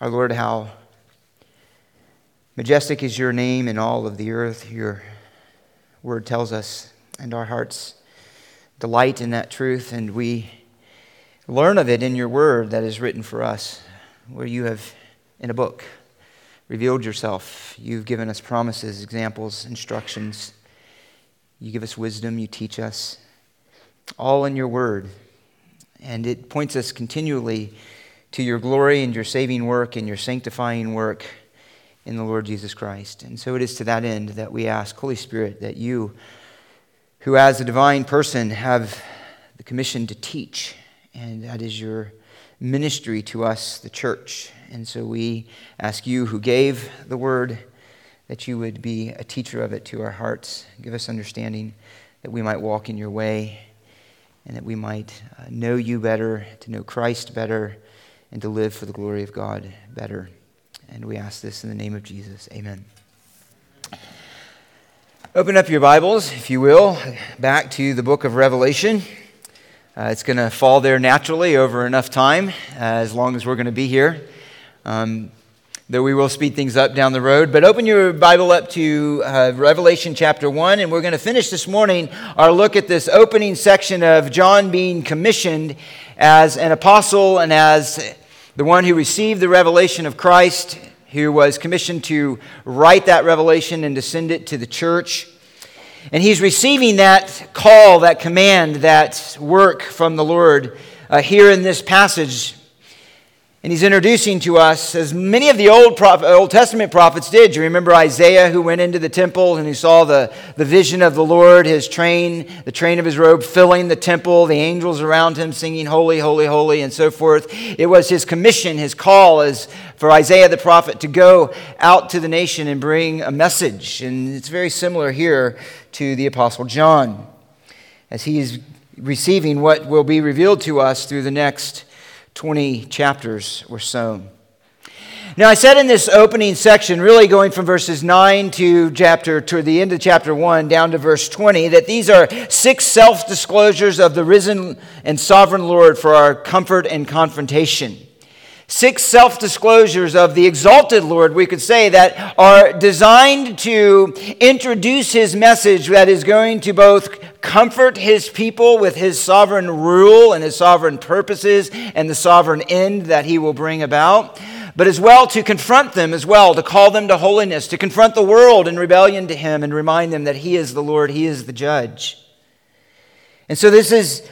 Our Lord, how majestic is your name in all of the earth. Your word tells us, and our hearts delight in that truth, and we learn of it in your word that is written for us, where you have, in a book, revealed yourself. You've given us promises, examples, instructions. You give us wisdom, you teach us, all in your word. And it points us continually to your glory and your saving work and your sanctifying work in the Lord Jesus Christ. And so it is to that end that we ask, Holy Spirit, that you, who as a divine person have the commission to teach, and that is your ministry to us, the church. And so we ask you, who gave the word, that you would be a teacher of it to our hearts. Give us understanding that we might walk in your way and that we might uh, know you better, to know Christ better and to live for the glory of God better. And we ask this in the name of Jesus. Amen. Open up your Bibles, if you will, back to the book of Revelation. Uh, it's going to fall there naturally over enough time, uh, as long as we're going to be here. Um, though we will speed things up down the road. But open your Bible up to uh, Revelation chapter 1, and we're going to finish this morning our look at this opening section of John being commissioned as an apostle and as the one who received the revelation of Christ, who was commissioned to write that revelation and to send it to the church. And he's receiving that call, that command, that work from the Lord uh, here in this passage and he's introducing to us, as many of the Old, prophet, Old Testament prophets did. Do you remember Isaiah, who went into the temple and he saw the, the vision of the Lord, his train, the train of his robe filling the temple, the angels around him singing, Holy, Holy, Holy, and so forth. It was his commission, his call, as for Isaiah the prophet to go out to the nation and bring a message. And it's very similar here to the Apostle John, as he is receiving what will be revealed to us through the next 20 chapters or so. Now, I said in this opening section, really going from verses 9 to chapter to the end of chapter 1 down to verse 20, that these are six self disclosures of the risen and sovereign Lord for our comfort and confrontation. Six self disclosures of the exalted Lord, we could say, that are designed to introduce his message that is going to both comfort his people with his sovereign rule and his sovereign purposes and the sovereign end that he will bring about, but as well to confront them as well, to call them to holiness, to confront the world in rebellion to him and remind them that he is the Lord, he is the judge. And so this is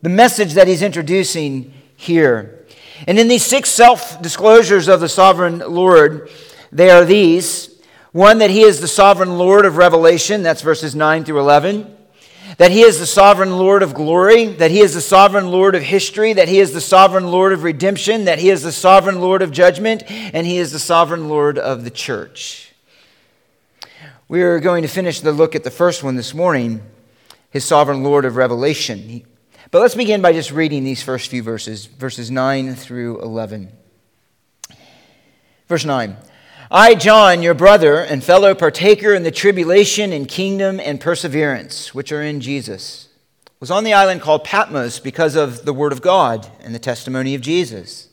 the message that he's introducing here. And in these six self disclosures of the sovereign Lord, they are these one, that he is the sovereign Lord of revelation, that's verses 9 through 11 that He is the sovereign Lord of glory, that He is the sovereign Lord of history, that He is the sovereign Lord of redemption, that He is the sovereign Lord of judgment, and He is the sovereign Lord of the church. We are going to finish the look at the first one this morning, His sovereign Lord of revelation. But let's begin by just reading these first few verses, verses 9 through 11. Verse 9. I, John, your brother and fellow partaker in the tribulation and kingdom and perseverance which are in Jesus, was on the island called Patmos because of the word of God and the testimony of Jesus.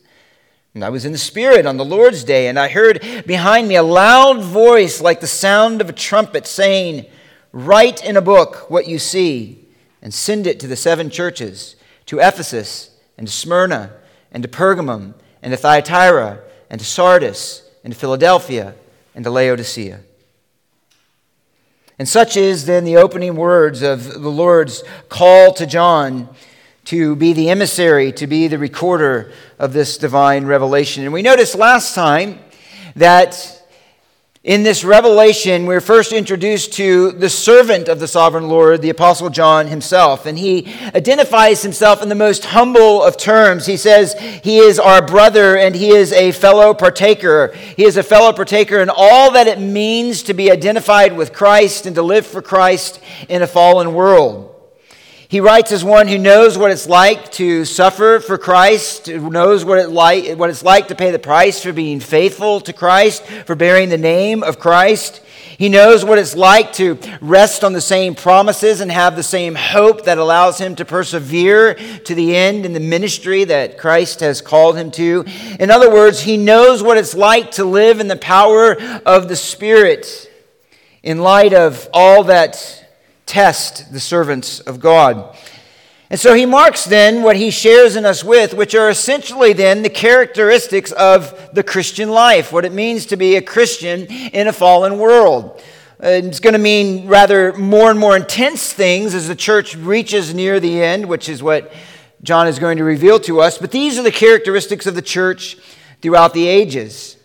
And I was in the Spirit on the Lord's day, and I heard behind me a loud voice like the sound of a trumpet saying, Write in a book what you see, and send it to the seven churches to Ephesus, and to Smyrna, and to Pergamum, and to Thyatira, and to Sardis and to Philadelphia and to Laodicea. And such is then the opening words of the Lord's call to John to be the emissary, to be the recorder of this divine revelation. And we noticed last time that in this revelation, we're first introduced to the servant of the sovereign Lord, the Apostle John himself. And he identifies himself in the most humble of terms. He says he is our brother and he is a fellow partaker. He is a fellow partaker in all that it means to be identified with Christ and to live for Christ in a fallen world. He writes as one who knows what it's like to suffer for Christ, who knows what, it like, what it's like to pay the price for being faithful to Christ, for bearing the name of Christ. He knows what it's like to rest on the same promises and have the same hope that allows him to persevere to the end in the ministry that Christ has called him to. In other words, he knows what it's like to live in the power of the Spirit in light of all that test the servants of God. And so he marks then what he shares in us with, which are essentially then the characteristics of the Christian life, what it means to be a Christian in a fallen world. Uh, it's going to mean rather more and more intense things as the church reaches near the end, which is what John is going to reveal to us. But these are the characteristics of the church throughout the ages.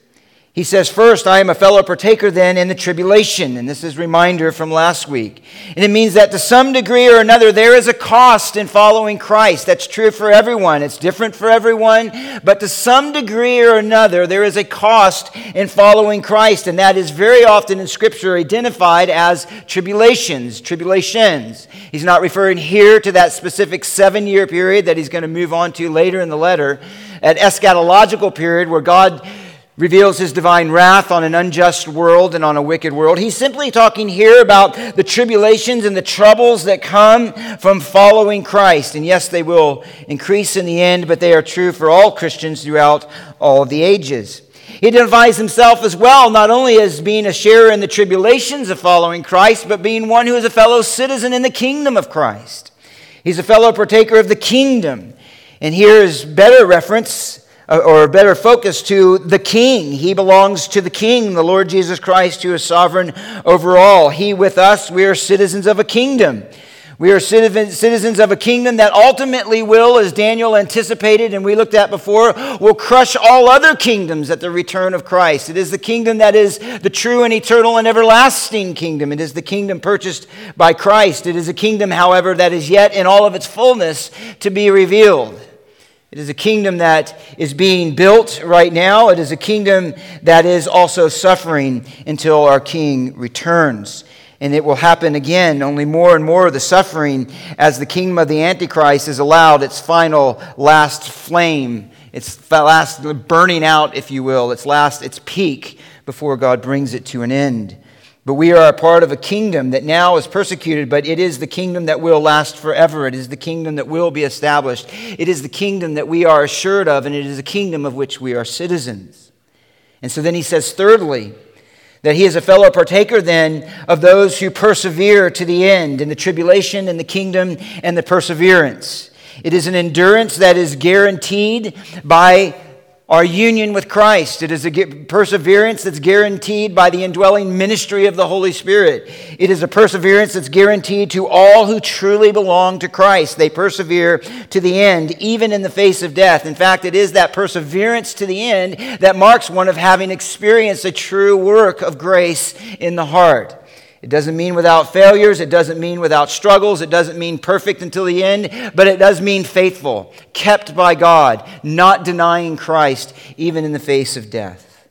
He says, First, I am a fellow partaker then in the tribulation. And this is reminder from last week. And it means that to some degree or another, there is a cost in following Christ. That's true for everyone. It's different for everyone. But to some degree or another, there is a cost in following Christ. And that is very often in Scripture identified as tribulations, tribulations. He's not referring here to that specific seven year period that he's going to move on to later in the letter, an eschatological period where God reveals his divine wrath on an unjust world and on a wicked world. He's simply talking here about the tribulations and the troubles that come from following Christ. And yes, they will increase in the end, but they are true for all Christians throughout all the ages. He identifies himself as well, not only as being a sharer in the tribulations of following Christ, but being one who is a fellow citizen in the kingdom of Christ. He's a fellow partaker of the kingdom. And here is better reference Uh, or better focus to the king. He belongs to the king, the Lord Jesus Christ, who is sovereign over all. He with us, we are citizens of a kingdom. We are citizens of a kingdom that ultimately will, as Daniel anticipated and we looked at before, will crush all other kingdoms at the return of Christ. It is the kingdom that is the true and eternal and everlasting kingdom. It is the kingdom purchased by Christ. It is a kingdom, however, that is yet in all of its fullness to be revealed. It is a kingdom that is being built right now. It is a kingdom that is also suffering until our King returns. And it will happen again, only more and more of the suffering as the kingdom of the Antichrist is allowed its final last flame, its last burning out, if you will, its last, its peak before God brings it to an end. But we are a part of a kingdom that now is persecuted, but it is the kingdom that will last forever. It is the kingdom that will be established. It is the kingdom that we are assured of, and it is a kingdom of which we are citizens. And so then he says, thirdly, that he is a fellow partaker then of those who persevere to the end in the tribulation and the kingdom and the perseverance. It is an endurance that is guaranteed by our union with Christ. It is a perseverance that's guaranteed by the indwelling ministry of the Holy Spirit. It is a perseverance that's guaranteed to all who truly belong to Christ. They persevere to the end, even in the face of death. In fact, it is that perseverance to the end that marks one of having experienced a true work of grace in the heart. It doesn't mean without failures. It doesn't mean without struggles. It doesn't mean perfect until the end, but it does mean faithful, kept by God, not denying Christ, even in the face of death.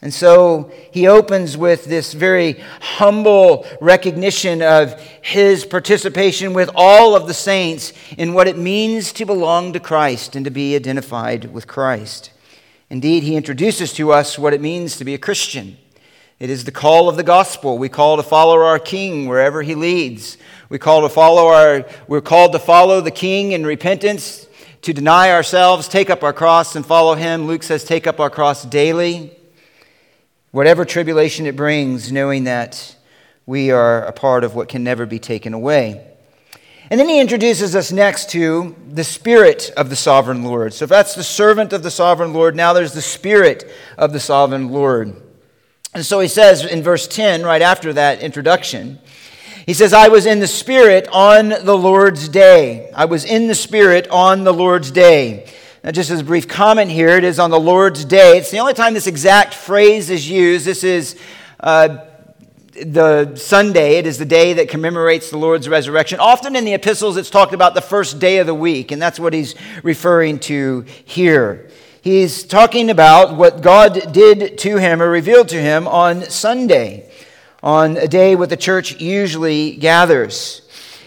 And so he opens with this very humble recognition of his participation with all of the saints in what it means to belong to Christ and to be identified with Christ. Indeed, he introduces to us what it means to be a Christian. It is the call of the gospel. We call to follow our king wherever he leads. We call to follow our we're called to follow the king in repentance, to deny ourselves, take up our cross and follow him. Luke says take up our cross daily. Whatever tribulation it brings, knowing that we are a part of what can never be taken away. And then he introduces us next to the Spirit of the Sovereign Lord. So if that's the servant of the Sovereign Lord, now there's the Spirit of the Sovereign Lord. And so he says in verse 10, right after that introduction, he says, I was in the Spirit on the Lord's day. I was in the Spirit on the Lord's day. Now, just as a brief comment here, it is on the Lord's day. It's the only time this exact phrase is used. This is uh, the Sunday. It is the day that commemorates the Lord's resurrection. Often in the epistles, it's talked about the first day of the week, and that's what he's referring to here. He's talking about what God did to him or revealed to him on Sunday, on a day when the church usually gathers.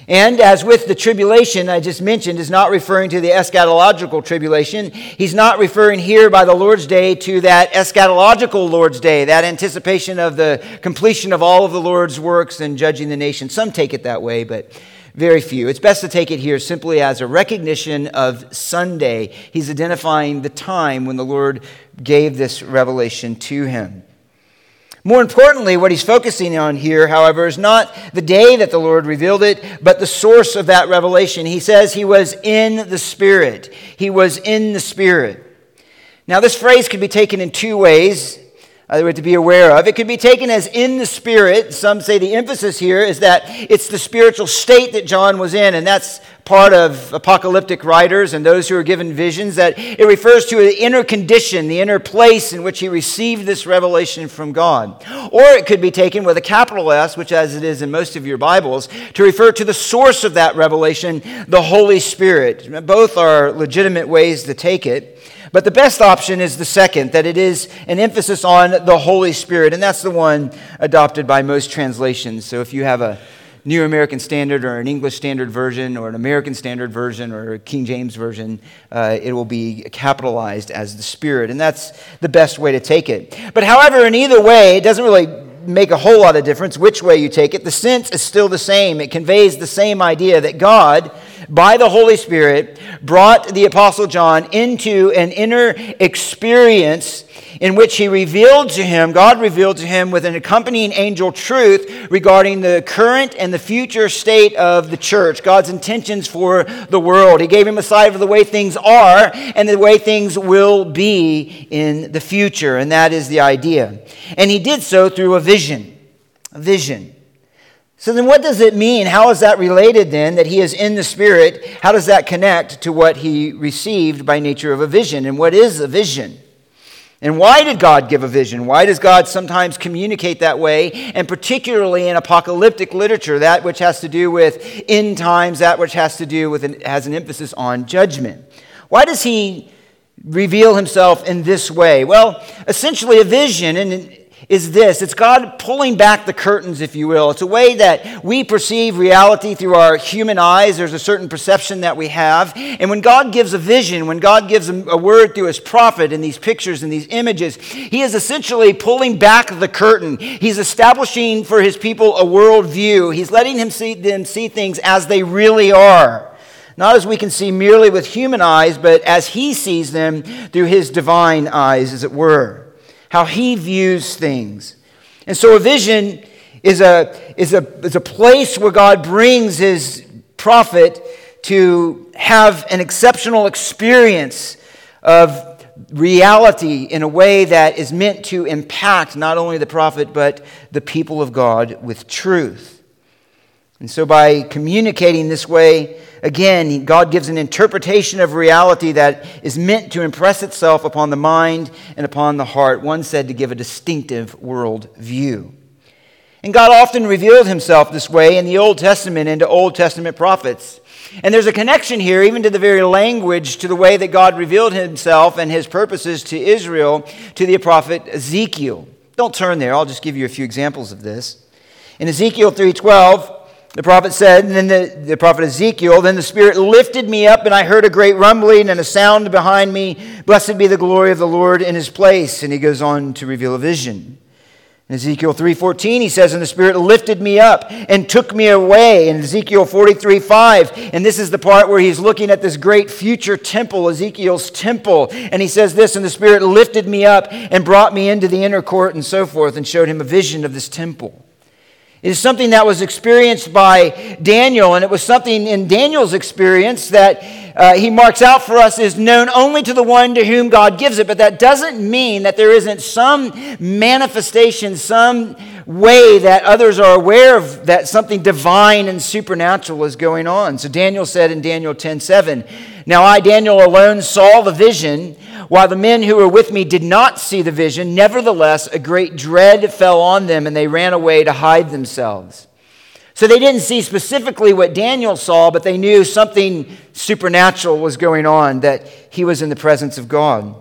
And as with the tribulation I just mentioned, is not referring to the eschatological tribulation. He's not referring here by the Lord's day to that eschatological Lord's day, that anticipation of the completion of all of the Lord's works and judging the nation. Some take it that way, but very few. It's best to take it here simply as a recognition of Sunday. He's identifying the time when the Lord gave this revelation to him. More importantly, what he's focusing on here, however, is not the day that the Lord revealed it, but the source of that revelation. He says he was in the Spirit. He was in the Spirit. Now, this phrase could be taken in two ways uh, to be aware of. It could be taken as in the Spirit. Some say the emphasis here is that it's the spiritual state that John was in, and that's part of apocalyptic writers and those who are given visions, that it refers to the inner condition, the inner place in which he received this revelation from God. Or it could be taken with a capital S, which as it is in most of your Bibles, to refer to the source of that revelation, the Holy Spirit. Both are legitimate ways to take it. But the best option is the second, that it is an emphasis on the Holy Spirit, and that's the one adopted by most translations. So if you have a New American Standard or an English Standard Version or an American Standard Version or a King James Version, uh, it will be capitalized as the Spirit, and that's the best way to take it. But however, in either way, it doesn't really make a whole lot of difference which way you take it. The sense is still the same. It conveys the same idea that God by the Holy Spirit, brought the Apostle John into an inner experience in which he revealed to him, God revealed to him with an accompanying angel truth regarding the current and the future state of the church, God's intentions for the world. He gave him a sight of the way things are and the way things will be in the future, and that is the idea. And he did so through a vision. A vision. So then, what does it mean? How is that related then that he is in the Spirit? How does that connect to what he received by nature of a vision? And what is a vision? And why did God give a vision? Why does God sometimes communicate that way? And particularly in apocalyptic literature, that which has to do with end times, that which has to do with, an, has an emphasis on judgment. Why does he reveal himself in this way? Well, essentially, a vision, and is this it's God pulling back the curtains, if you will. It's a way that we perceive reality through our human eyes. There's a certain perception that we have. And when God gives a vision, when God gives a word through his prophet in these pictures and these images, he is essentially pulling back the curtain. He's establishing for his people a worldview. He's letting him see, them see things as they really are. Not as we can see merely with human eyes, but as he sees them through his divine eyes, as it were how he views things. And so a vision is a, is a, is a place where God brings his prophet to have an exceptional experience of reality in a way that is meant to impact not only the prophet, but the people of God with truth. And so, by communicating this way, again, God gives an interpretation of reality that is meant to impress itself upon the mind and upon the heart. One said to give a distinctive world view. And God often revealed himself this way in the Old Testament and to Old Testament prophets. And there's a connection here, even to the very language, to the way that God revealed himself and his purposes to Israel, to the prophet Ezekiel. Don't turn there, I'll just give you a few examples of this. In Ezekiel 3:12, the prophet said, and then the, the prophet Ezekiel, then the Spirit lifted me up, and I heard a great rumbling and a sound behind me. Blessed be the glory of the Lord in his place. And he goes on to reveal a vision. In Ezekiel 3:14 he says and the spirit lifted me up and took me away in Ezekiel 43:5 and this is the part where he's looking at this great future temple Ezekiel's temple and he says this and the spirit lifted me up and brought me into the inner court and so forth and showed him a vision of this temple. It is something that was experienced by Daniel, and it was something in Daniel's experience that uh, he marks out for us is known only to the one to whom God gives it. But that doesn't mean that there isn't some manifestation, some way that others are aware of that something divine and supernatural is going on. So Daniel said in Daniel 10 7, Now I, Daniel, alone saw the vision while the men who were with me did not see the vision, nevertheless, a great dread fell on them, and they ran away to hide themselves. So they didn't see specifically what Daniel saw, but they knew something supernatural was going on, that he was in the presence of God.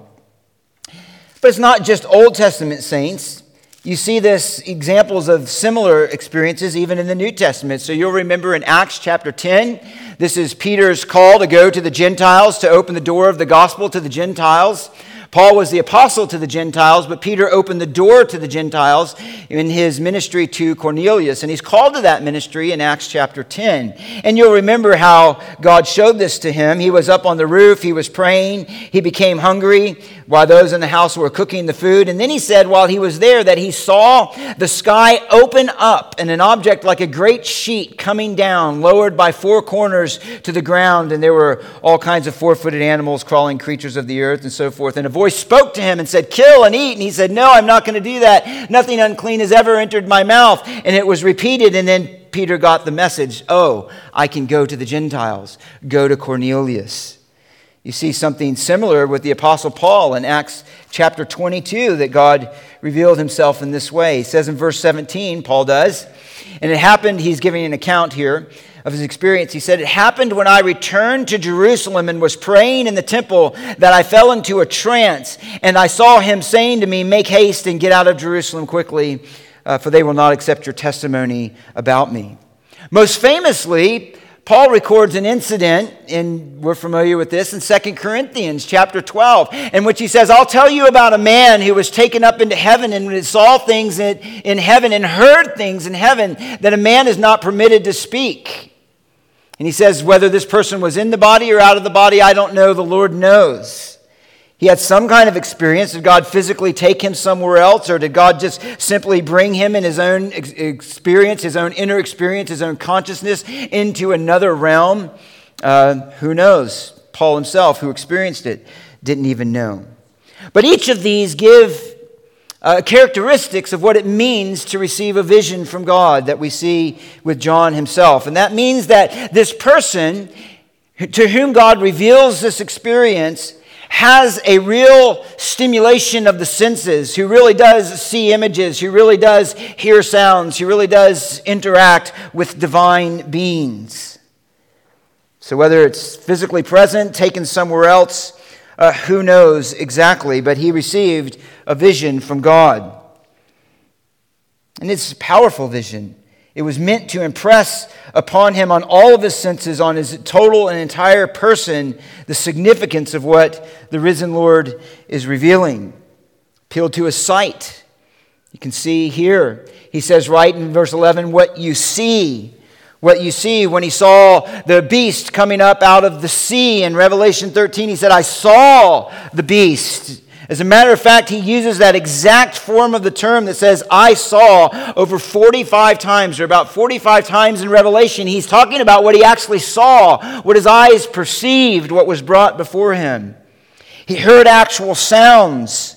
But it's not just Old Testament saints. You see this examples of similar experiences even in the New Testament. So you'll remember in Acts chapter 10, this is Peter's call to go to the Gentiles, to open the door of the gospel to the Gentiles. Paul was the apostle to the Gentiles, but Peter opened the door to the Gentiles in his ministry to Cornelius. And he's called to that ministry in Acts chapter 10. And you'll remember how God showed this to him. He was up on the roof, he was praying, he became hungry while those in the house were cooking the food. And then he said, while he was there, that he saw the sky open up and an object like a great sheet coming down, lowered by four corners to the ground. And there were all kinds of four footed animals, crawling creatures of the earth, and so forth. And a voice spoke to him and said, Kill and eat. And he said, No, I'm not going to do that. Nothing unclean has ever entered my mouth. And it was repeated. And then Peter got the message Oh, I can go to the Gentiles, go to Cornelius. You see something similar with the Apostle Paul in Acts chapter 22 that God revealed himself in this way. He says in verse 17, Paul does, and it happened, he's giving an account here of his experience. He said, It happened when I returned to Jerusalem and was praying in the temple that I fell into a trance, and I saw him saying to me, Make haste and get out of Jerusalem quickly, uh, for they will not accept your testimony about me. Most famously, Paul records an incident, and we're familiar with this in 2 Corinthians chapter 12, in which he says, I'll tell you about a man who was taken up into heaven and saw things in heaven and heard things in heaven that a man is not permitted to speak. And he says, whether this person was in the body or out of the body, I don't know. The Lord knows. He had some kind of experience. Did God physically take him somewhere else, or did God just simply bring him in his own experience, his own inner experience, his own consciousness into another realm? Uh, who knows? Paul himself, who experienced it, didn't even know. But each of these give uh, characteristics of what it means to receive a vision from God that we see with John himself. And that means that this person to whom God reveals this experience has a real stimulation of the senses, who really does see images, who really does hear sounds, who really does interact with divine beings. So, whether it's physically present, taken somewhere else, uh, who knows exactly, but he received a vision from God. And it's a powerful vision. It was meant to impress upon him on all of his senses, on his total and entire person, the significance of what the risen Lord is revealing. Appealed to his sight. You can see here, he says right in verse 11, what you see what you see when he saw the beast coming up out of the sea in Revelation 13. He said, I saw the beast. As a matter of fact, he uses that exact form of the term that says, I saw over 45 times, or about 45 times in Revelation. He's talking about what he actually saw, what his eyes perceived, what was brought before him. He heard actual sounds.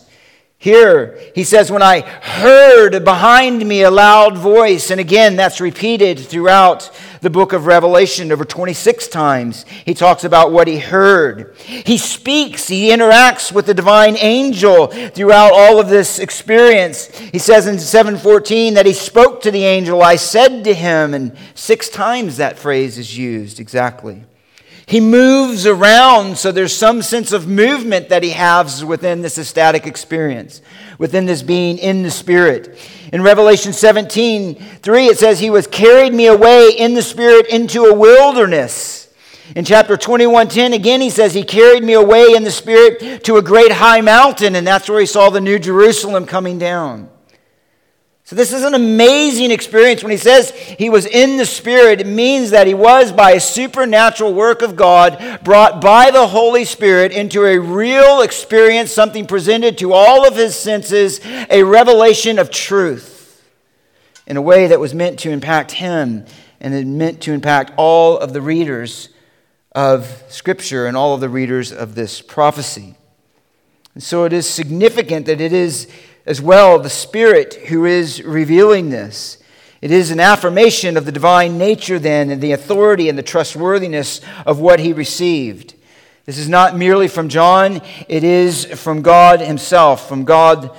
Here, he says, When I heard behind me a loud voice, and again, that's repeated throughout the book of Revelation over 26 times. He talks about what he heard. He speaks, he interacts with the divine angel throughout all of this experience. He says in 714 that he spoke to the angel, I said to him, and six times that phrase is used exactly. He moves around, so there's some sense of movement that he has within this ecstatic experience, within this being in the Spirit. In Revelation 17 3, it says, He was carried me away in the Spirit into a wilderness. In chapter 21:10 again he says he carried me away in the spirit to a great high mountain and that's where he saw the new Jerusalem coming down. So, this is an amazing experience. When he says he was in the Spirit, it means that he was, by a supernatural work of God, brought by the Holy Spirit into a real experience, something presented to all of his senses, a revelation of truth in a way that was meant to impact him and it meant to impact all of the readers of Scripture and all of the readers of this prophecy. And so, it is significant that it is as well the Spirit who is revealing this. It is an affirmation of the divine nature, then, and the authority and the trustworthiness of what he received. This is not merely from John, it is from God himself, from God,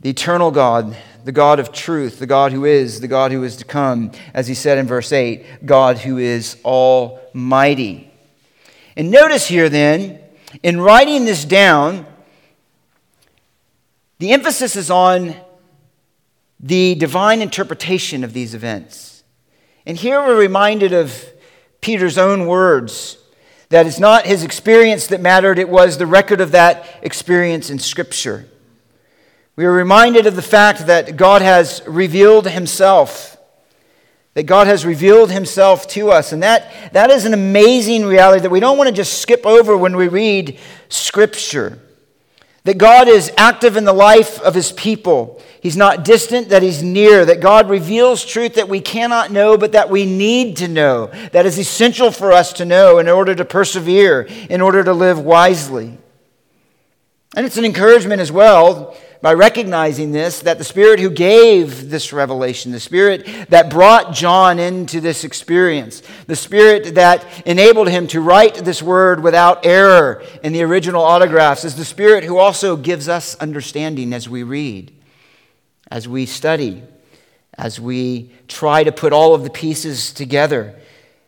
the eternal God, the God of truth, the God who is, the God who is to come, as he said in verse 8, God who is almighty. And notice here, then, in writing this down, the emphasis is on the divine interpretation of these events. And here we're reminded of Peter's own words that it's not his experience that mattered, it was the record of that experience in Scripture. We are reminded of the fact that God has revealed himself, that God has revealed himself to us. And that, that is an amazing reality that we don't want to just skip over when we read Scripture. That God is active in the life of his people. He's not distant, that he's near. That God reveals truth that we cannot know, but that we need to know. That is essential for us to know in order to persevere, in order to live wisely. And it's an encouragement as well by recognizing this that the Spirit who gave this revelation, the Spirit that brought John into this experience, the Spirit that enabled him to write this word without error in the original autographs, is the Spirit who also gives us understanding as we read, as we study, as we try to put all of the pieces together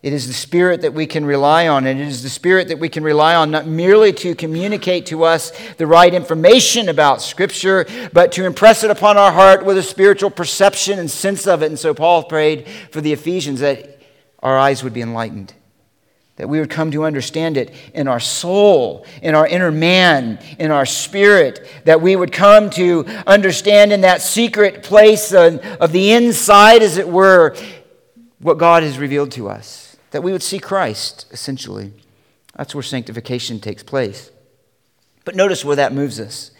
it is the Spirit that we can rely on, and it is the Spirit that we can rely on not merely to communicate to us the right information about Scripture, but to impress it upon our heart with a spiritual perception and sense of it. And so Paul prayed for the Ephesians that our eyes would be enlightened, that we would come to understand it in our soul, in our inner man, in our spirit, that we would come to understand in that secret place of the inside, as it were, what God has revealed to us that we would see Christ, essentially. That's where sanctification takes place. But notice where that moves us.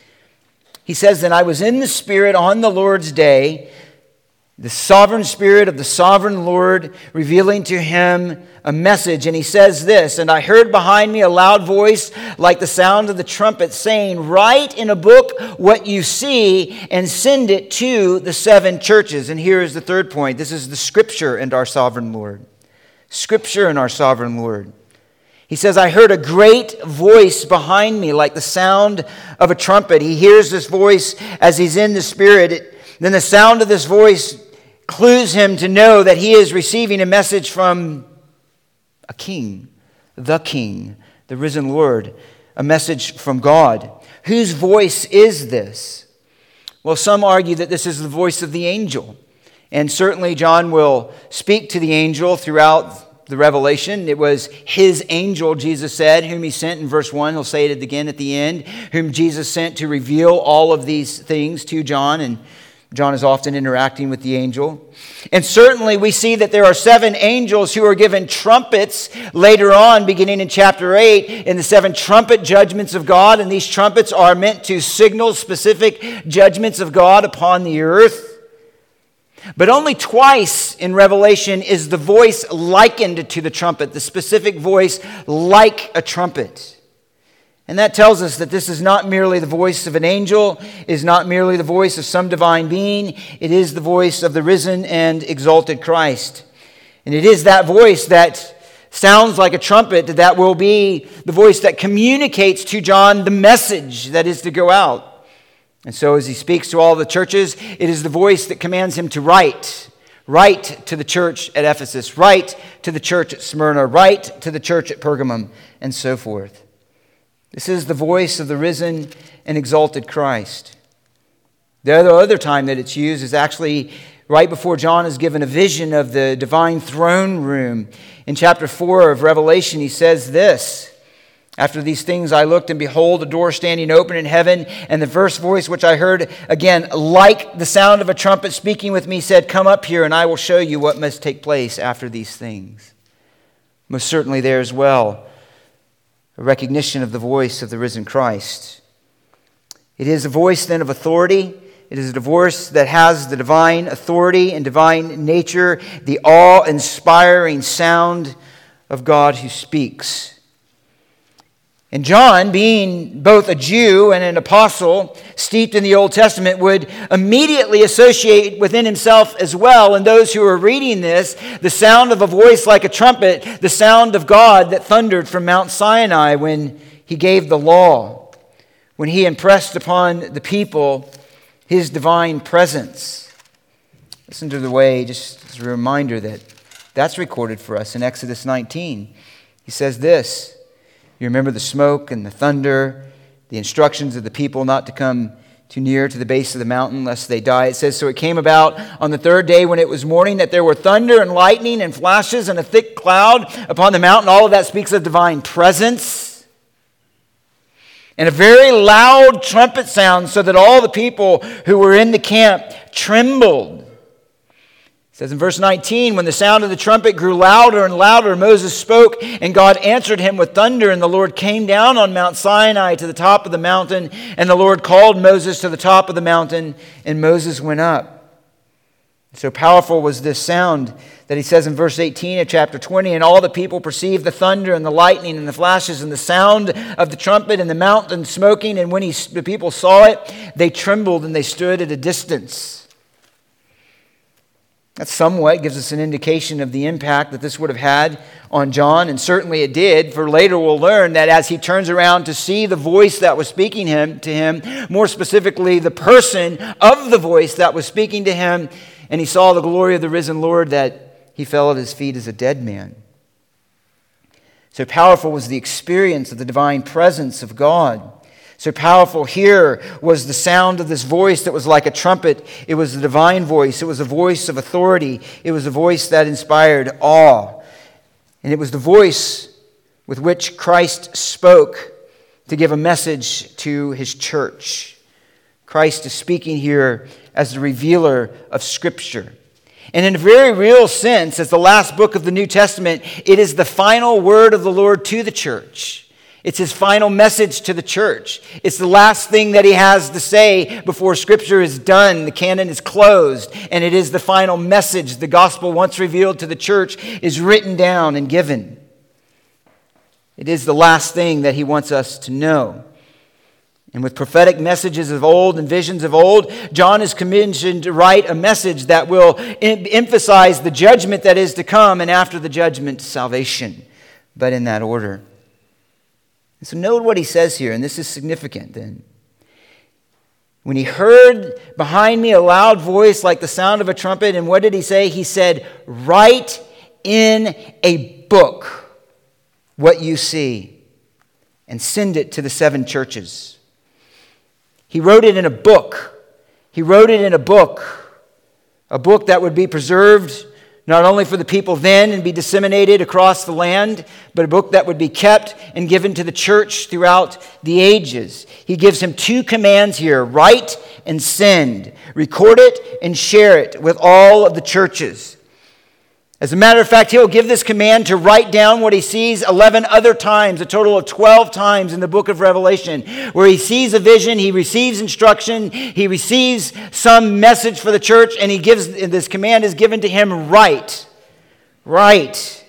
He says, Then I was in the Spirit on the Lord's day, the sovereign Spirit of the sovereign Lord revealing to him a message. And he says this And I heard behind me a loud voice like the sound of the trumpet saying, Write in a book what you see and send it to the seven churches. And here is the third point this is the scripture and our sovereign Lord. Scripture and our sovereign Lord. He says, I heard a great voice behind me, like the sound of a trumpet. He hears this voice as he's in the Spirit. It, then the sound of this voice clues him to know that he is receiving a message from a king, the king, the risen Lord, a message from God. Whose voice is this? Well, some argue that this is the voice of the angel. And certainly, John will speak to the angel throughout the revelation. It was his angel, Jesus said, whom he sent in verse 1. He'll say it again at the end, whom Jesus sent to reveal all of these things to John. And John is often interacting with the angel. And certainly, we see that there are seven angels who are given trumpets later on, beginning in chapter 8, in the seven trumpet judgments of God. And these trumpets are meant to signal specific judgments of God upon the earth. But only twice in Revelation is the voice likened to the trumpet, the specific voice like a trumpet. And that tells us that this is not merely the voice of an angel, is not merely the voice of some divine being, it is the voice of the risen and exalted Christ. And it is that voice that sounds like a trumpet that will be the voice that communicates to John the message that is to go out. And so, as he speaks to all the churches, it is the voice that commands him to write. Write to the church at Ephesus, write to the church at Smyrna, write to the church at Pergamum, and so forth. This is the voice of the risen and exalted Christ. The other time that it's used is actually right before John is given a vision of the divine throne room. In chapter 4 of Revelation, he says this after these things, I looked, and behold, a door standing open in heaven. And the first voice which I heard, again, like the sound of a trumpet speaking with me, said, Come up here, and I will show you what must take place after these things. Most certainly, there as well, a recognition of the voice of the risen Christ. It is a voice then of authority. It is a voice that has the divine authority and divine nature, the awe inspiring sound of God who speaks. And John, being both a Jew and an apostle, steeped in the Old Testament, would immediately associate within himself as well, and those who are reading this, the sound of a voice like a trumpet, the sound of God that thundered from Mount Sinai when he gave the law, when he impressed upon the people his divine presence. Listen to the way, just as a reminder, that that's recorded for us in Exodus 19. He says this. You remember the smoke and the thunder, the instructions of the people not to come too near to the base of the mountain lest they die. It says, So it came about on the third day when it was morning that there were thunder and lightning and flashes and a thick cloud upon the mountain. All of that speaks of divine presence. And a very loud trumpet sound, so that all the people who were in the camp trembled. It says in verse 19, when the sound of the trumpet grew louder and louder, Moses spoke, and God answered him with thunder, and the Lord came down on Mount Sinai to the top of the mountain, and the Lord called Moses to the top of the mountain, and Moses went up. So powerful was this sound that he says in verse 18 of chapter 20, and all the people perceived the thunder and the lightning and the flashes and the sound of the trumpet and the mountain smoking, and when he, the people saw it, they trembled and they stood at a distance. That somewhat gives us an indication of the impact that this would have had on John, and certainly it did. For later we'll learn that as he turns around to see the voice that was speaking him, to him, more specifically the person of the voice that was speaking to him, and he saw the glory of the risen Lord, that he fell at his feet as a dead man. So powerful was the experience of the divine presence of God. So powerful here was the sound of this voice that was like a trumpet. It was the divine voice. It was a voice of authority. It was a voice that inspired awe. And it was the voice with which Christ spoke to give a message to his church. Christ is speaking here as the revealer of Scripture. And in a very real sense, as the last book of the New Testament, it is the final word of the Lord to the church. It's his final message to the church. It's the last thing that he has to say before Scripture is done. The canon is closed, and it is the final message. The gospel, once revealed to the church, is written down and given. It is the last thing that he wants us to know. And with prophetic messages of old and visions of old, John is commissioned to write a message that will em- emphasize the judgment that is to come, and after the judgment, salvation, but in that order. And so, note what he says here, and this is significant then. When he heard behind me a loud voice like the sound of a trumpet, and what did he say? He said, Write in a book what you see and send it to the seven churches. He wrote it in a book. He wrote it in a book, a book that would be preserved not only for the people then and be disseminated across the land, but a book that would be kept and given to the church throughout the ages. He gives him two commands here write and send, record it and share it with all of the churches. As a matter of fact, he'll give this command to write down what he sees 11 other times, a total of 12 times in the book of Revelation, where he sees a vision, he receives instruction, he receives some message for the church, and he gives this command is given to him write. Write.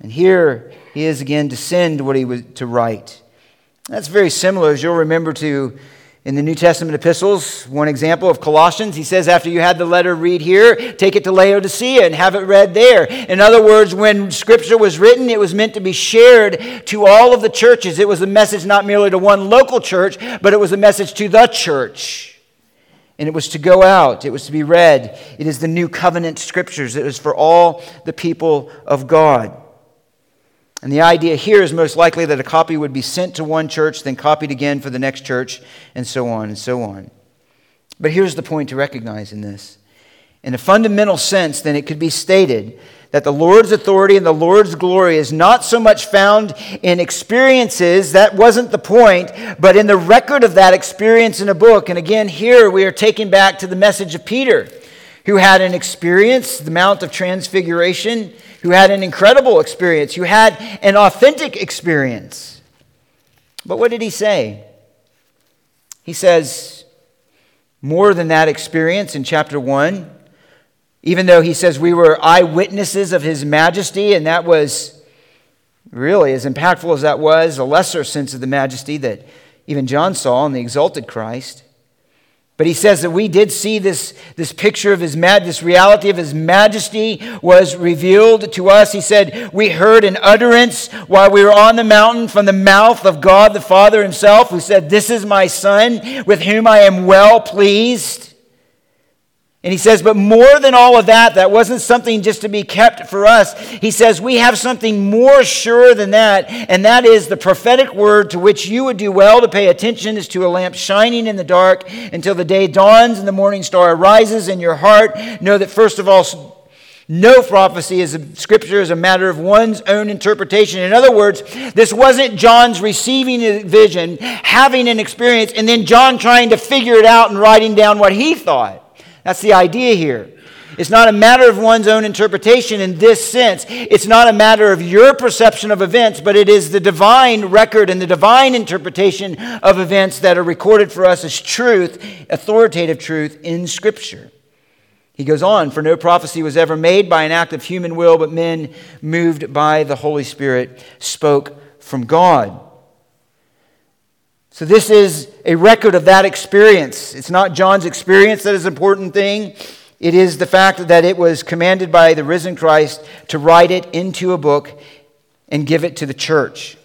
And here he is again to send what he was to write. That's very similar, as you'll remember, to in the New Testament epistles, one example of Colossians, he says, after you had the letter read here, take it to Laodicea and have it read there. In other words, when Scripture was written, it was meant to be shared to all of the churches. It was a message not merely to one local church, but it was a message to the church. And it was to go out, it was to be read. It is the new covenant Scriptures, it was for all the people of God. And the idea here is most likely that a copy would be sent to one church, then copied again for the next church, and so on and so on. But here's the point to recognize in this. In a fundamental sense, then it could be stated that the Lord's authority and the Lord's glory is not so much found in experiences, that wasn't the point, but in the record of that experience in a book. And again, here we are taken back to the message of Peter, who had an experience, the Mount of Transfiguration who had an incredible experience, who had an authentic experience. But what did he say? He says, more than that experience in chapter 1, even though he says we were eyewitnesses of his majesty, and that was really as impactful as that was, a lesser sense of the majesty that even John saw in the exalted Christ. But he says that we did see this, this picture of his mad, this reality of his majesty was revealed to us. He said, We heard an utterance while we were on the mountain from the mouth of God the Father himself, who said, This is my son with whom I am well pleased. And he says, but more than all of that, that wasn't something just to be kept for us. He says, we have something more sure than that, and that is the prophetic word to which you would do well to pay attention as to a lamp shining in the dark until the day dawns and the morning star arises in your heart. Know that, first of all, no prophecy is a, scripture is a matter of one's own interpretation. In other words, this wasn't John's receiving a vision, having an experience, and then John trying to figure it out and writing down what he thought. That's the idea here. It's not a matter of one's own interpretation in this sense. It's not a matter of your perception of events, but it is the divine record and the divine interpretation of events that are recorded for us as truth, authoritative truth in Scripture. He goes on, for no prophecy was ever made by an act of human will, but men moved by the Holy Spirit spoke from God. So, this is a record of that experience. It's not John's experience that is the important thing. It is the fact that it was commanded by the risen Christ to write it into a book and give it to the church.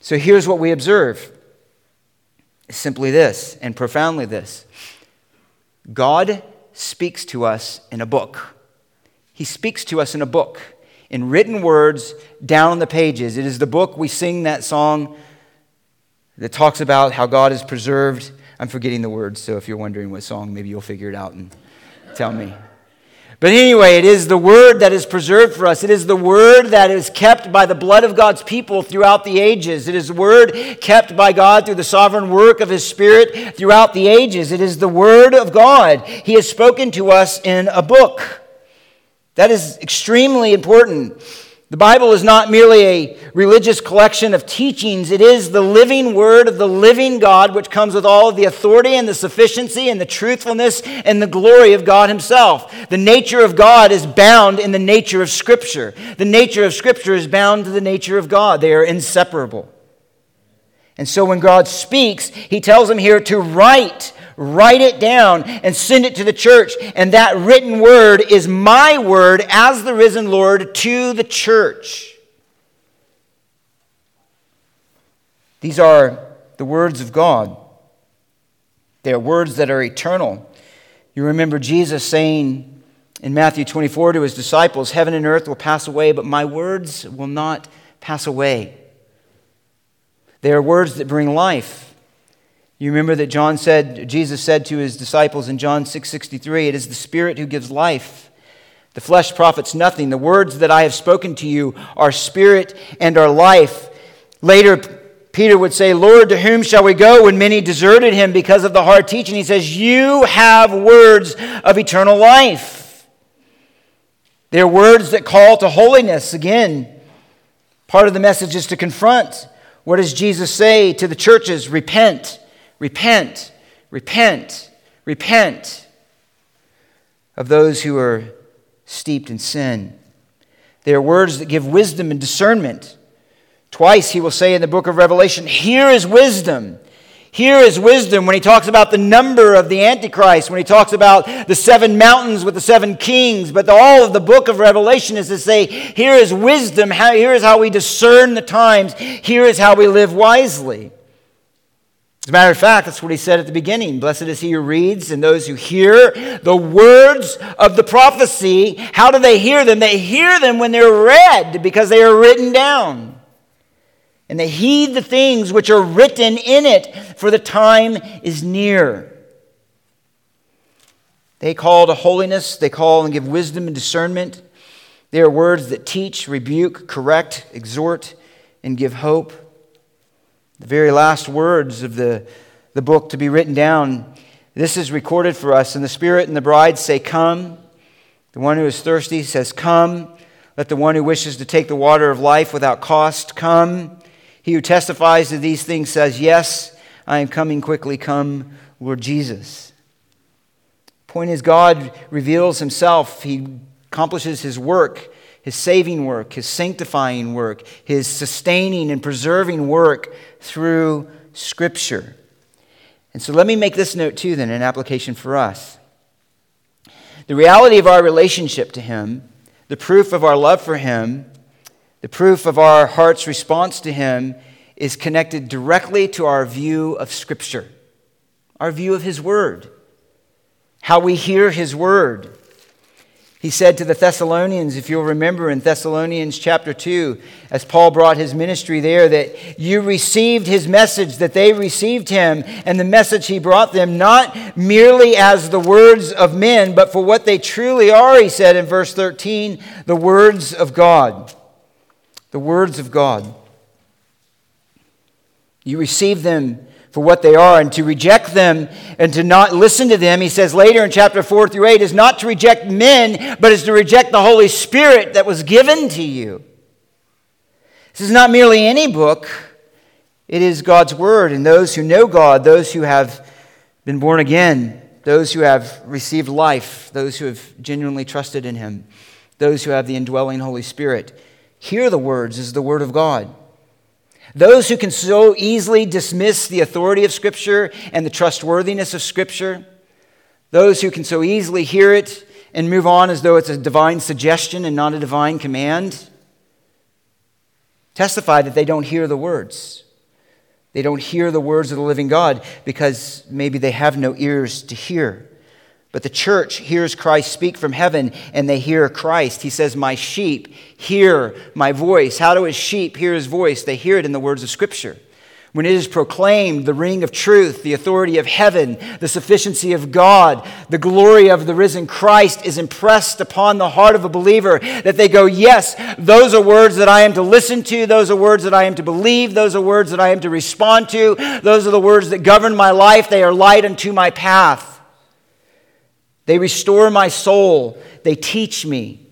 So, here's what we observe simply this, and profoundly this God speaks to us in a book. He speaks to us in a book, in written words down on the pages. It is the book we sing that song that talks about how God is preserved. I'm forgetting the words, so if you're wondering what song, maybe you'll figure it out and tell me. But anyway, it is the word that is preserved for us. It is the word that is kept by the blood of God's people throughout the ages. It is the word kept by God through the sovereign work of His Spirit throughout the ages. It is the word of God. He has spoken to us in a book. That is extremely important. The Bible is not merely a religious collection of teachings, it is the living word of the living God, which comes with all of the authority and the sufficiency and the truthfulness and the glory of God Himself. The nature of God is bound in the nature of Scripture. The nature of Scripture is bound to the nature of God, they are inseparable. And so when God speaks, He tells them here to write write it down, and send it to the church. And that written word is my word as the risen Lord to the church. These are the words of God. They are words that are eternal. You remember Jesus saying in Matthew 24 to his disciples, Heaven and earth will pass away, but my words will not pass away. They are words that bring life. You remember that John said, Jesus said to his disciples in John 6:63, "It is the Spirit who gives life. The flesh profits nothing. The words that I have spoken to you are spirit and are life." Later, Peter would say, Lord, to whom shall we go when many deserted him because of the hard teaching? He says, You have words of eternal life. They're words that call to holiness. Again, part of the message is to confront. What does Jesus say to the churches? Repent. Repent, repent, repent of those who are steeped in sin. They are words that give wisdom and discernment. Twice he will say in the book of Revelation, Here is wisdom. Here is wisdom when he talks about the number of the Antichrist, when he talks about the seven mountains with the seven kings. But the, all of the book of Revelation is to say, Here is wisdom. Here is how we discern the times. Here is how we live wisely. As a matter of fact, that's what he said at the beginning. Blessed is he who reads and those who hear the words of the prophecy. How do they hear them? They hear them when they're read because they are written down. And they heed the things which are written in it, for the time is near. They call to holiness, they call and give wisdom and discernment. They are words that teach, rebuke, correct, exhort, and give hope. The very last words of the, the book to be written down. This is recorded for us. And the Spirit and the bride say, Come. The one who is thirsty says, Come. Let the one who wishes to take the water of life without cost come. He who testifies to these things says, Yes, I am coming quickly. Come, Lord Jesus. Point is, God reveals himself, he accomplishes his work his saving work, his sanctifying work, his sustaining and preserving work through Scripture. And so let me make this note too, then, an application for us. The reality of our relationship to him, the proof of our love for him, the proof of our heart's response to him is connected directly to our view of Scripture, our view of his word. how we hear his word. He said to the Thessalonians, if you'll remember in Thessalonians chapter 2, as Paul brought his ministry there, that you received his message, that they received him, and the message he brought them, not merely as the words of men, but for what they truly are, he said in verse 13, the words of God. The words of God. You receive them for what they are and to reject them and to not listen to them, he says later in chapter 4 through 8, is not to reject men, but is to reject the Holy Spirit that was given to you. This is not merely any book, it is God's Word. And those who know God, those who have been born again, those who have received life, those who have genuinely trusted in Him, those who have the indwelling Holy Spirit, hear the words is the Word of God. Those who can so easily dismiss the authority of Scripture and the trustworthiness of Scripture, those who can so easily hear it and move on as though it's a divine suggestion and not a divine command, testify that they don't hear the words. They don't hear the words of the living God because maybe they have no ears to hear. But the church hears Christ speak from heaven and they hear Christ. He says, My sheep hear my voice. How do his sheep hear his voice? They hear it in the words of Scripture. When it is proclaimed, the ring of truth, the authority of heaven, the sufficiency of God, the glory of the risen Christ is impressed upon the heart of a believer, that they go, Yes, those are words that I am to listen to. Those are words that I am to believe. Those are words that I am to respond to. Those are the words that govern my life. They are light unto my path. They restore my soul. They teach me.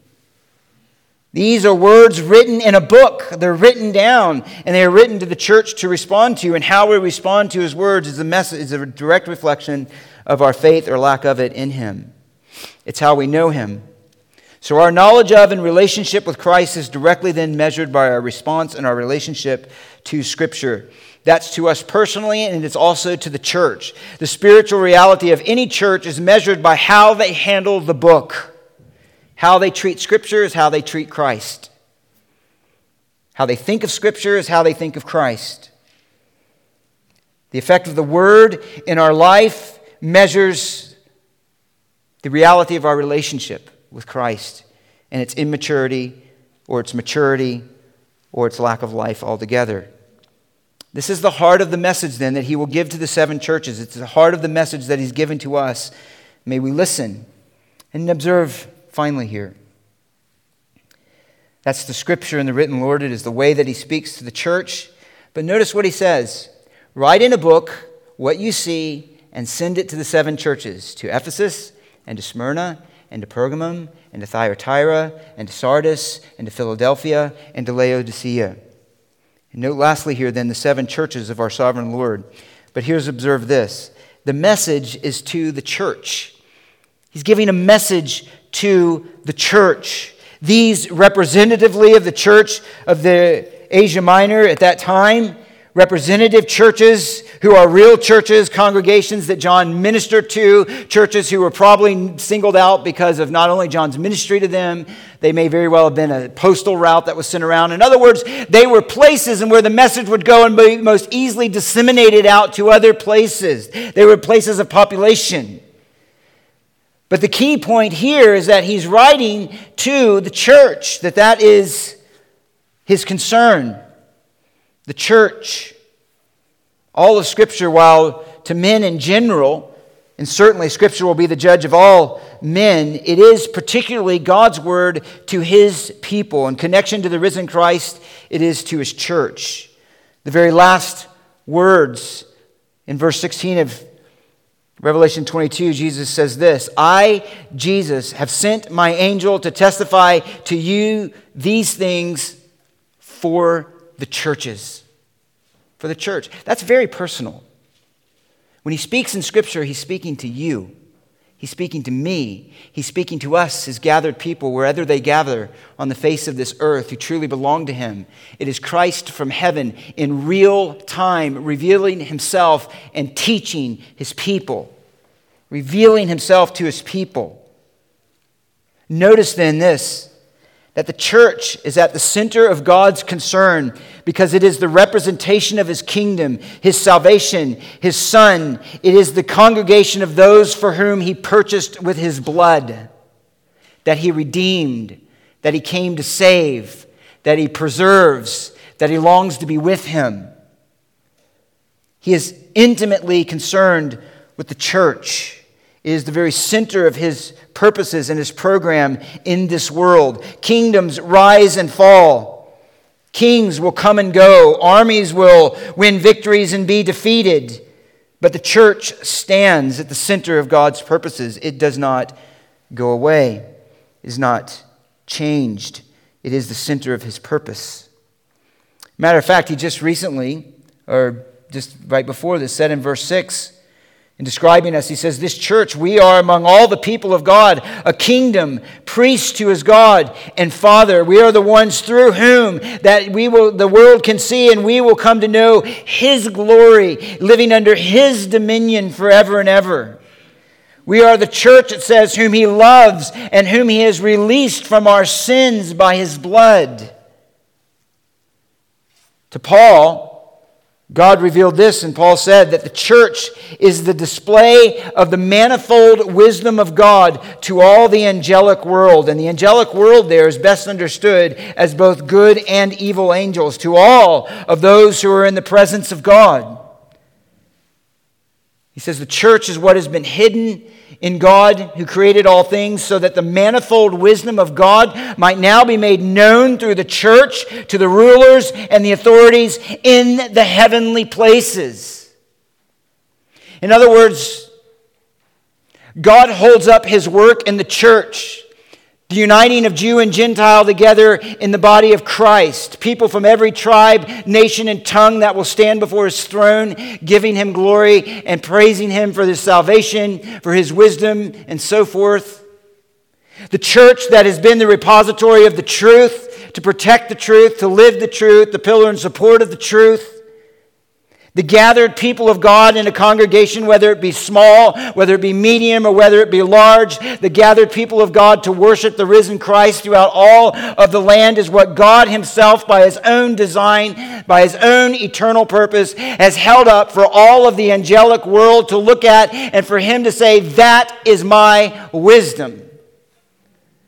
These are words written in a book. They're written down, and they are written to the church to respond to. And how we respond to his words is a, message, is a direct reflection of our faith or lack of it in him. It's how we know him. So, our knowledge of and relationship with Christ is directly then measured by our response and our relationship to Scripture. That's to us personally, and it's also to the church. The spiritual reality of any church is measured by how they handle the book. How they treat Scripture is how they treat Christ. How they think of Scripture is how they think of Christ. The effect of the Word in our life measures the reality of our relationship with Christ and its immaturity or its maturity or its lack of life altogether. This is the heart of the message, then, that he will give to the seven churches. It's the heart of the message that he's given to us. May we listen and observe finally here. That's the scripture and the written Lord. It is the way that he speaks to the church. But notice what he says Write in a book what you see and send it to the seven churches to Ephesus and to Smyrna and to Pergamum and to Thyatira and to Sardis and to Philadelphia and to Laodicea. And note lastly here, then, the seven churches of our sovereign Lord. But here's observe this the message is to the church. He's giving a message to the church. These representatively of the church of the Asia Minor at that time representative churches who are real churches, congregations that John ministered to, churches who were probably singled out because of not only John's ministry to them, they may very well have been a postal route that was sent around. In other words, they were places and where the message would go and be most easily disseminated out to other places. They were places of population. But the key point here is that he's writing to the church, that that is his concern the church. All of Scripture, while to men in general, and certainly Scripture will be the judge of all men, it is particularly God's word to his people. In connection to the risen Christ, it is to his church. The very last words in verse 16 of Revelation 22, Jesus says this I, Jesus, have sent my angel to testify to you these things for the churches. For the church. That's very personal. When he speaks in Scripture, he's speaking to you. He's speaking to me. He's speaking to us, his gathered people, wherever they gather on the face of this earth who truly belong to him. It is Christ from heaven in real time, revealing himself and teaching his people, revealing himself to his people. Notice then this that the church is at the center of God's concern because it is the representation of his kingdom, his salvation, his son. It is the congregation of those for whom he purchased with his blood, that he redeemed, that he came to save, that he preserves, that he longs to be with him. He is intimately concerned with the church. Is the very center of his purposes and his program in this world. Kingdoms rise and fall. Kings will come and go. Armies will win victories and be defeated. But the church stands at the center of God's purposes. It does not go away, it is not changed. It is the center of his purpose. Matter of fact, he just recently, or just right before this, said in verse 6 in describing us, he says, This church, we are among all the people of God, a kingdom, priest to his God and Father. We are the ones through whom that we will, the world can see and we will come to know his glory, living under his dominion forever and ever. We are the church, it says, whom he loves and whom he has released from our sins by his blood. To Paul, God revealed this, and Paul said that the church is the display of the manifold wisdom of God to all the angelic world. And the angelic world there is best understood as both good and evil angels, to all of those who are in the presence of God. He says the church is what has been hidden in God who created all things, so that the manifold wisdom of God might now be made known through the church to the rulers and the authorities in the heavenly places. In other words, God holds up his work in the church the uniting of Jew and Gentile together in the body of Christ. People from every tribe, nation, and tongue that will stand before his throne, giving him glory and praising him for his salvation, for his wisdom, and so forth. The church that has been the repository of the truth, to protect the truth, to live the truth, the pillar and support of the truth. The gathered people of God in a congregation, whether it be small, whether it be medium, or whether it be large, the gathered people of God to worship the risen Christ throughout all of the land is what God Himself, by His own design, by His own eternal purpose, has held up for all of the angelic world to look at and for Him to say, That is my wisdom.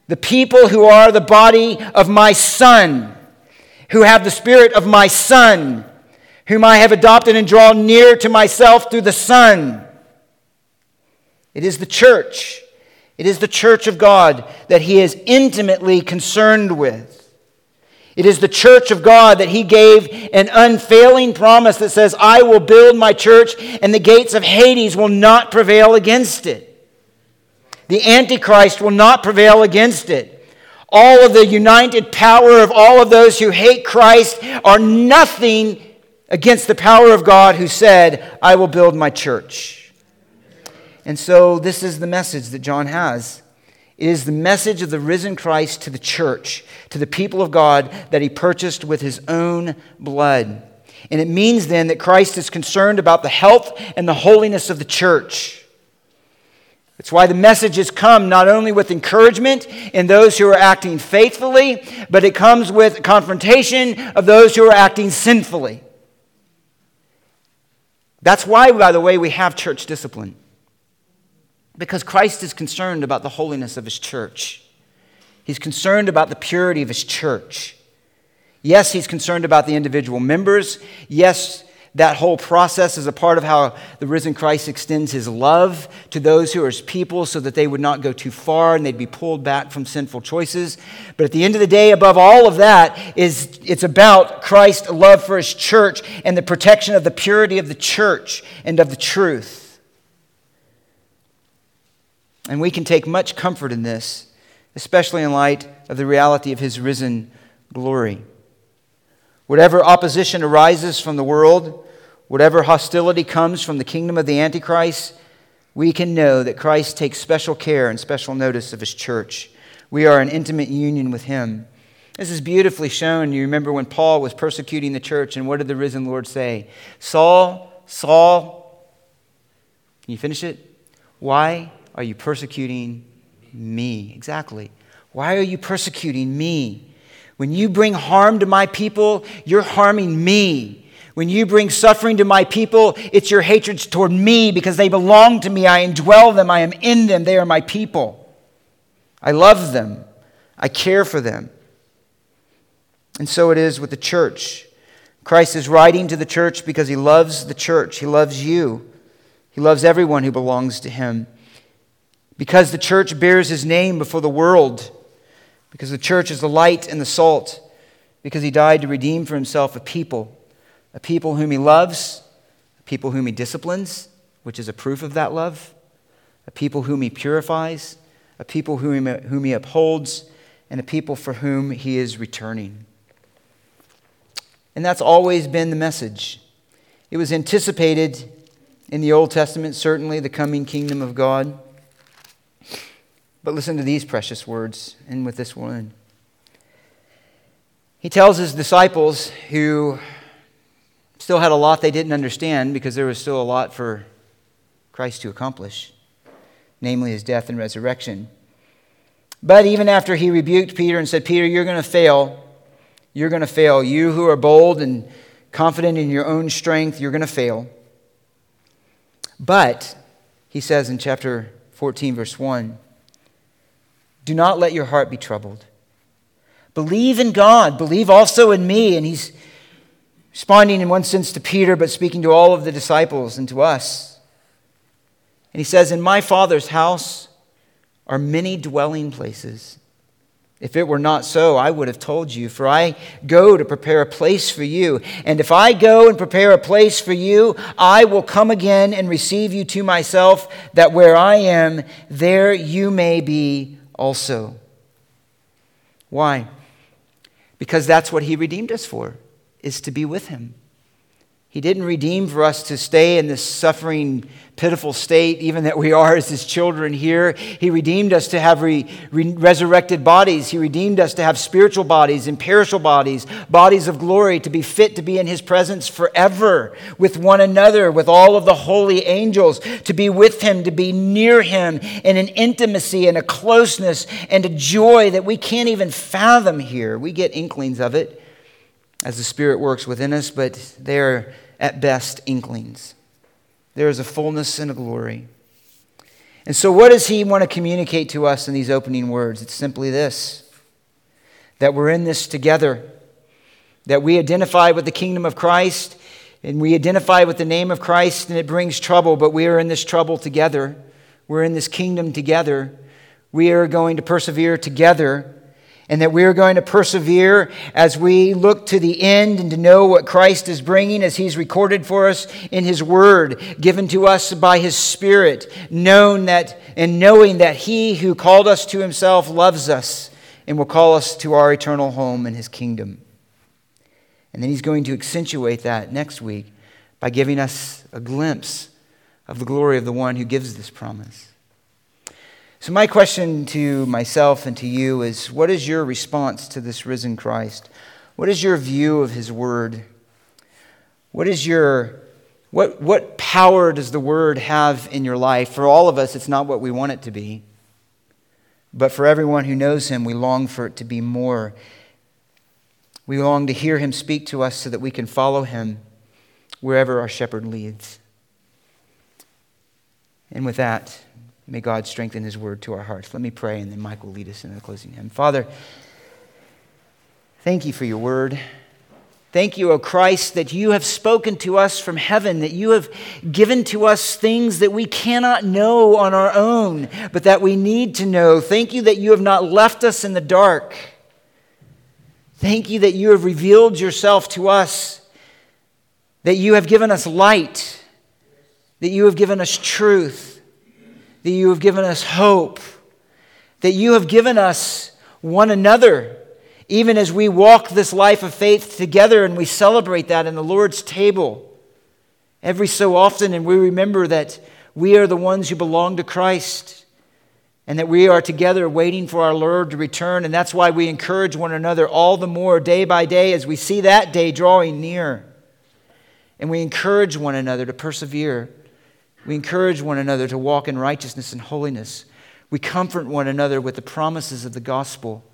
The people who are the body of my Son, who have the Spirit of my Son whom I have adopted and drawn near to myself through the Son. It is the church. It is the church of God that he is intimately concerned with. It is the church of God that he gave an unfailing promise that says, I will build my church and the gates of Hades will not prevail against it. The Antichrist will not prevail against it. All of the united power of all of those who hate Christ are nothing against the power of God who said, I will build my church. And so, this is the message that John has. It is the message of the risen Christ to the church, to the people of God that he purchased with his own blood. And it means then that Christ is concerned about the health and the holiness of the church. It's why the message has come not only with encouragement in those who are acting faithfully, but it comes with confrontation of those who are acting sinfully. That's why, by the way, we have church discipline. Because Christ is concerned about the holiness of his church. He's concerned about the purity of his church. Yes, he's concerned about the individual members. Yes, that whole process is a part of how the risen Christ extends his love to those who are his people so that they would not go too far and they'd be pulled back from sinful choices. But at the end of the day, above all of that, is it's about Christ's love for his church and the protection of the purity of the church and of the truth. And we can take much comfort in this, especially in light of the reality of his risen glory. Whatever opposition arises from the world, whatever hostility comes from the kingdom of the Antichrist, we can know that Christ takes special care and special notice of his church. We are in intimate union with him. This is beautifully shown. You remember when Paul was persecuting the church, and what did the risen Lord say? Saul, Saul, can you finish it? Why are you persecuting me? Exactly. Why are you persecuting me? When you bring harm to my people, you're harming me. When you bring suffering to my people, it's your hatred toward me because they belong to me. I indwell them. I am in them. They are my people. I love them. I care for them. And so it is with the church. Christ is writing to the church because he loves the church. He loves you. He loves everyone who belongs to him. Because the church bears his name before the world, because the church is the light and the salt, because he died to redeem for himself a people, a people whom he loves, a people whom he disciplines, which is a proof of that love, a people whom he purifies, a people whom he, whom he upholds, and a people for whom he is returning. And that's always been the message. It was anticipated in the Old Testament, certainly, the coming kingdom of God. But listen to these precious words, and with this one. He tells his disciples, who still had a lot they didn't understand because there was still a lot for Christ to accomplish, namely his death and resurrection. But even after he rebuked Peter and said, Peter, you're going to fail, you're going to fail. You who are bold and confident in your own strength, you're going to fail. But, he says in chapter 14, verse 1, do not let your heart be troubled. Believe in God, believe also in me. And he's responding in one sense to Peter, but speaking to all of the disciples and to us. And he says, In my Father's house are many dwelling places. If it were not so, I would have told you, for I go to prepare a place for you. And if I go and prepare a place for you, I will come again and receive you to myself, that where I am, there you may be also. Why? Because that's what he redeemed us for, is to be with him. He didn't redeem for us to stay in this suffering, pitiful state, even that we are as his children here. He redeemed us to have re, re, resurrected bodies. He redeemed us to have spiritual bodies, imperishable bodies, bodies of glory, to be fit to be in his presence forever with one another, with all of the holy angels, to be with him, to be near him in an intimacy and a closeness and a joy that we can't even fathom here. We get inklings of it as the Spirit works within us, but they're at best inklings. There is a fullness and a glory. And so, what does he want to communicate to us in these opening words? It's simply this that we're in this together, that we identify with the kingdom of Christ, and we identify with the name of Christ, and it brings trouble, but we are in this trouble together. We're in this kingdom together. We are going to persevere together and that we are going to persevere as we look to the end and to know what Christ is bringing as He's recorded for us in His Word, given to us by His Spirit, known that and knowing that He who called us to Himself loves us and will call us to our eternal home in His kingdom. And then He's going to accentuate that next week by giving us a glimpse of the glory of the one who gives this promise. So, my question to myself and to you is what is your response to this risen Christ? What is your view of his word? What is your what, what power does the word have in your life? For all of us, it's not what we want it to be. But for everyone who knows him, we long for it to be more. We long to hear him speak to us so that we can follow him wherever our shepherd leads. And with that, May God strengthen his word to our hearts. Let me pray, and then Mike will lead us in the closing hymn. Father, thank you for your word. Thank you, O Christ, that you have spoken to us from heaven, that you have given to us things that we cannot know on our own, but that we need to know. Thank you that you have not left us in the dark. Thank you that you have revealed yourself to us, that you have given us light, that you have given us truth that you have given us hope, that you have given us one another, even as we walk this life of faith together and we celebrate that in the Lord's table every so often, and we remember that we are the ones who belong to Christ and that we are together waiting for our Lord to return. And that's why we encourage one another all the more day by day as we see that day drawing near. And we encourage one another to persevere we encourage one another to walk in righteousness and holiness. We comfort one another with the promises of the gospel.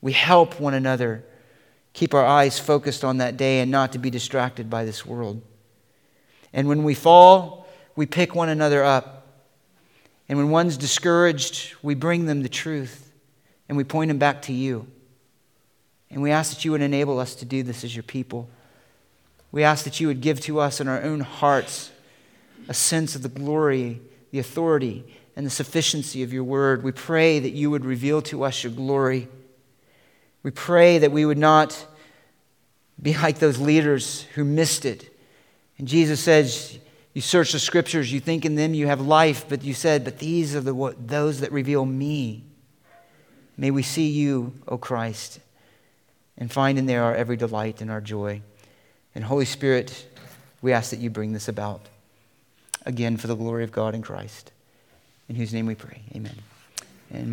We help one another keep our eyes focused on that day and not to be distracted by this world. And when we fall, we pick one another up. And when one's discouraged, we bring them the truth and we point them back to you. And we ask that you would enable us to do this as your people. We ask that you would give to us in our own hearts a sense of the glory, the authority, and the sufficiency of your word. We pray that you would reveal to us your glory. We pray that we would not be like those leaders who missed it. And Jesus says, You search the scriptures, you think in them you have life, but you said, But these are the, those that reveal me. May we see you, O Christ, and find in there our every delight and our joy. And Holy Spirit, we ask that you bring this about again for the glory of God in Christ in whose name we pray. Amen.